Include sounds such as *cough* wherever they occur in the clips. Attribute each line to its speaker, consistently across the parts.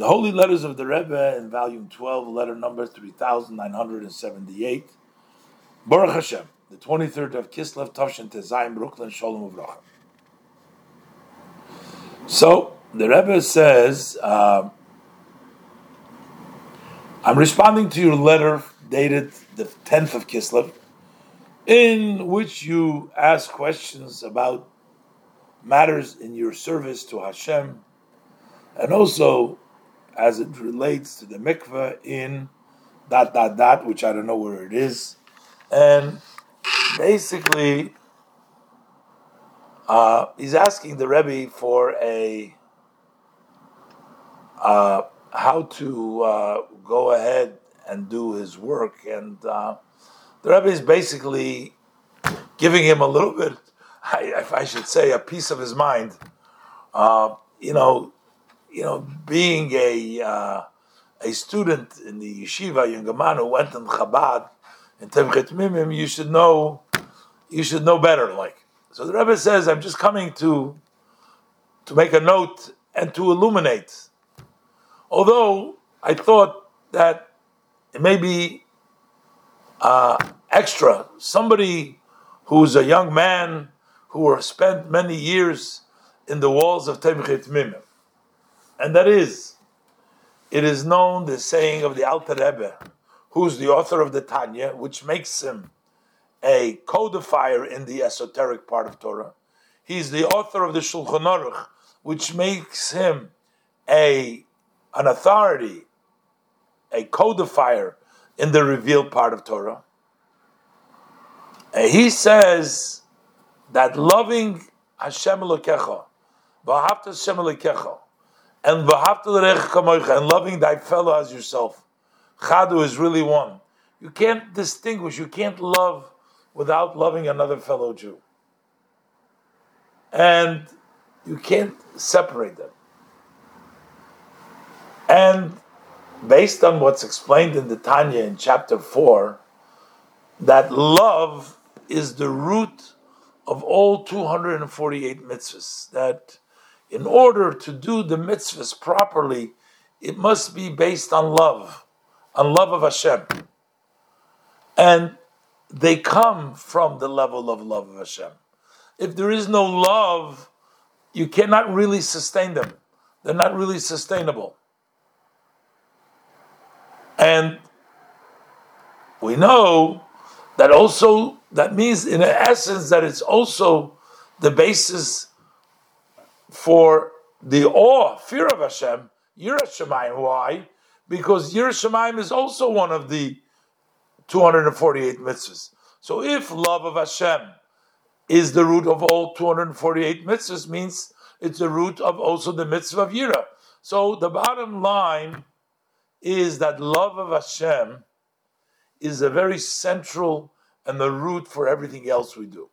Speaker 1: The Holy Letters of the Rebbe in volume 12, letter number 3978. Baruch Hashem, the 23rd of Kislev, Tavshin Tezayim, Brooklyn, Shalom Uvracha. So, the Rebbe says, uh, I'm responding to your letter dated the 10th of Kislev, in which you ask questions about matters in your service to Hashem, and also as it relates to the mikveh in dot dot dot, which I don't know where it is, and basically uh, he's asking the Rebbe for a uh, how to uh, go ahead and do his work, and uh, the Rebbe is basically giving him a little bit, *laughs* I, I should say, a piece of his mind. Uh, you know, you know, being a uh, a student in the yeshiva, young man who went in Chabad in Tomchei Temimim, you should know, you should know better. Like so, the Rebbe says, "I'm just coming to to make a note and to illuminate." Although I thought that it may be uh, extra, somebody who's a young man who spent many years in the walls of Tomchei Temimim and that is, it is known the saying of the Alter Rebbe, who's the author of the Tanya, which makes him a codifier in the esoteric part of Torah. He's the author of the Shulchan Aruch, which makes him a an authority, a codifier in the revealed part of Torah. And he says that loving Hashem Elokecha, v'ahavta Hashem Elokecha, and and loving thy fellow as yourself. Chadu is really one. You can't distinguish, you can't love without loving another fellow Jew. And you can't separate them. And based on what's explained in the Tanya in chapter 4, that love is the root of all 248 mitzvahs. That in order to do the mitzvahs properly, it must be based on love, on love of Hashem. And they come from the level of love of Hashem. If there is no love, you cannot really sustain them. They're not really sustainable. And we know that also, that means in essence that it's also the basis for the awe, fear of Hashem, Yiras Shamayim. Why? Because Yiras Shamayim is also one of the 248 mitzvahs. So if love of Hashem is the root of all 248 mitzvahs, means it's the root of also the mitzvah of Yira. So the bottom line is that love of Hashem is a very central and the root for everything else we do.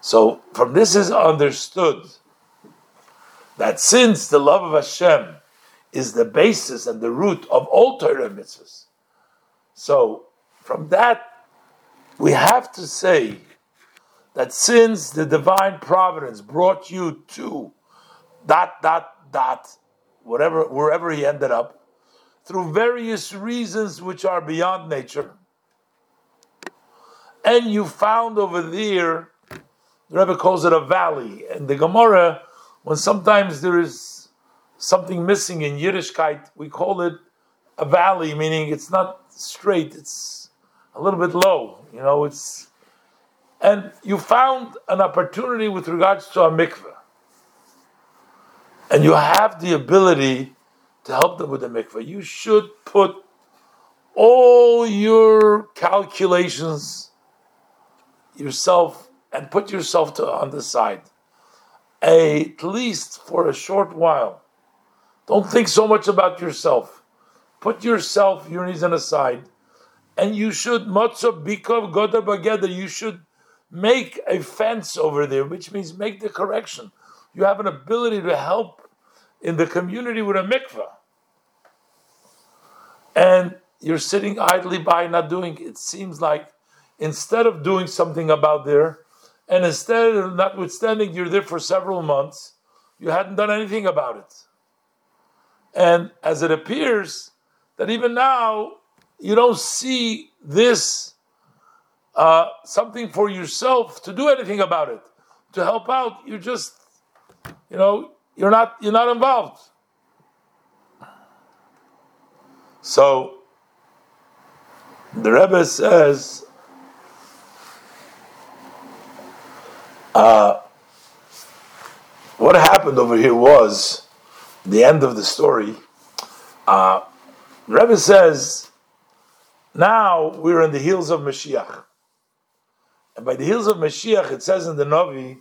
Speaker 1: So from this is understood that since the love of Hashem is the basis and the root of all Torah mitzvahs, so from that we have to say that since the divine providence brought you to dot dot dot whatever wherever he ended up through various reasons which are beyond nature and you found over there the Rebbe calls it a valley. And the Gemara, when sometimes there is something missing in Yiddishkeit, we call it a valley, meaning it's not straight, it's a little bit low. You know, it's. And you found an opportunity with regards to a mikveh. And you have the ability to help them with the mikveh. You should put all your calculations yourself and put yourself to, on the side, at least for a short while. Don't think so much about yourself. Put yourself, your needs on the side, and you should matzah bikav goda bageda. You should make a fence over there, which means make the correction. You have an ability to help in the community with a mikvah, and you're sitting idly by, not doing. It seems like instead of doing something about there, and instead, notwithstanding you're there for several months, you hadn't done anything about it. And as it appears that even now you don't see this uh, something for yourself to do anything about it, to help out. You're just, you know, you're not you're not involved. So the Rebbe says. Uh, what happened over here was the end of the story. Uh, Rebbe says, now we're in the heels of Mashiach. And by the heels of Mashiach, it says in the Navi,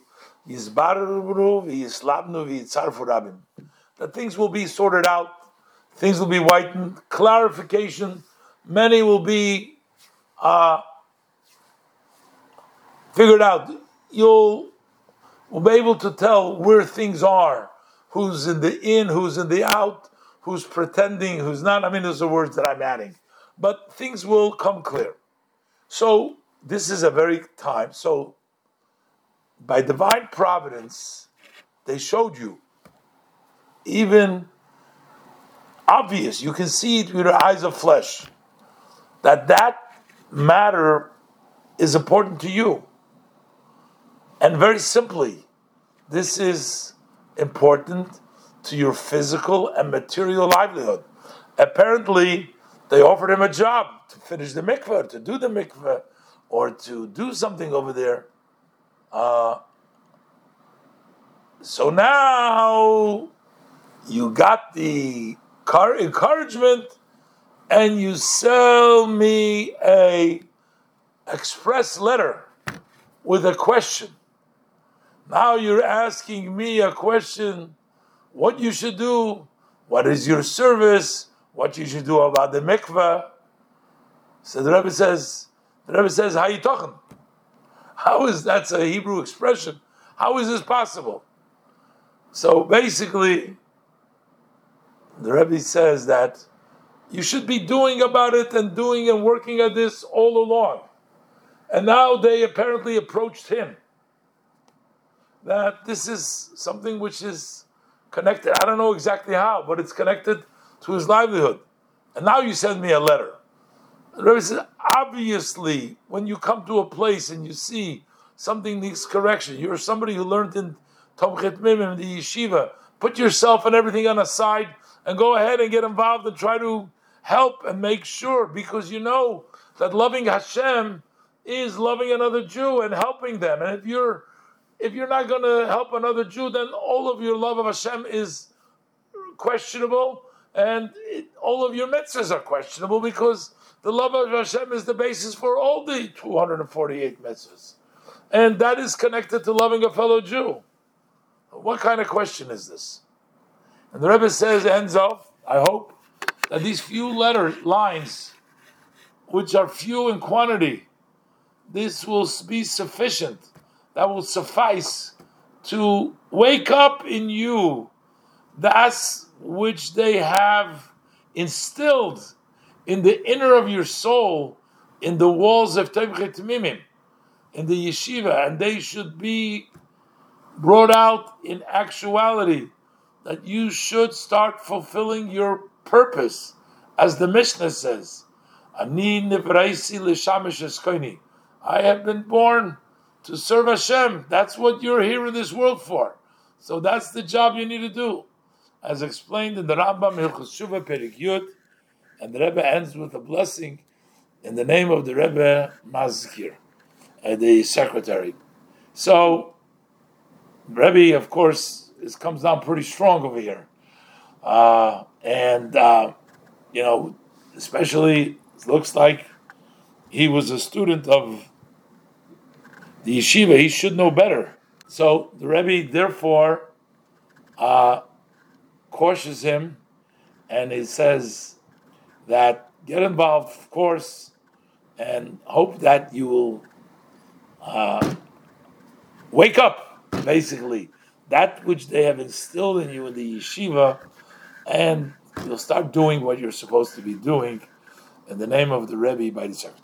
Speaker 1: that things will be sorted out, things will be whitened, clarification, many will be uh, figured out. You'll will be able to tell where things are, who's in the in, who's in the out, who's pretending, who's not. I mean, those are words that I'm adding, but things will come clear. So this is a very time. So by divine providence, they showed you even obvious. You can see it with your eyes of flesh that that matter is important to you. And very simply, this is important to your physical and material livelihood. Apparently, they offered him a job to finish the mikveh, to do the mikveh, or to do something over there. Uh, so now you got the car encouragement and you sell me a express letter with a question now you're asking me a question what you should do, what is your service, what you should do about the mikveh. So the Rebbe says, the Rebbe says, how you talking? How is that's a Hebrew expression? How is this possible? So basically, the Rebbe says that you should be doing about it and doing and working at this all along. And now they apparently approached him that this is something which is connected. I don't know exactly how, but it's connected to his livelihood. And now you send me a letter. The Rebbe says, obviously, when you come to a place and you see something needs correction, you're somebody who learned in Tomchei Temimim, in the yeshiva, put yourself and everything on a side and go ahead and get involved and try to help and make sure, because you know that loving Hashem is loving another Jew and helping them. And if you're if you're not going to help another Jew, then all of your love of Hashem is questionable, and it, all of your mitzvahs are questionable because the love of Hashem is the basis for all the 248 mitzvahs. And that is connected to loving a fellow Jew. What kind of question is this? And the Rebbe says, ends off, I hope, that these few letter lines, which are few in quantity, this will be sufficient that will suffice to wake up in you that which they have instilled in the inner of your soul, in the walls of Tomchei Temimim, in the yeshiva, and they should be brought out in actuality, that you should start fulfilling your purpose, as the Mishnah says. Ani I have been born to serve Hashem. That's what you're here in this world for. So that's the job you need to do. As explained in the Rambam Hilchos Shuva Perik Yud, and the Rebbe ends with a blessing in the name of the Rebbe Mazkir, uh, the secretary. So, Rebbe, of course, is, comes down pretty strong over here. Uh, and, uh, you know, especially, looks like he was a student of the yeshiva, he should know better. So the Rebbe therefore uh, cautions him, and he says that get involved, of course, and hope that you will uh, wake up, basically, that which they have instilled in you in the yeshiva, and you'll start doing what you're supposed to be doing in the name of the Rebbe by the secretary.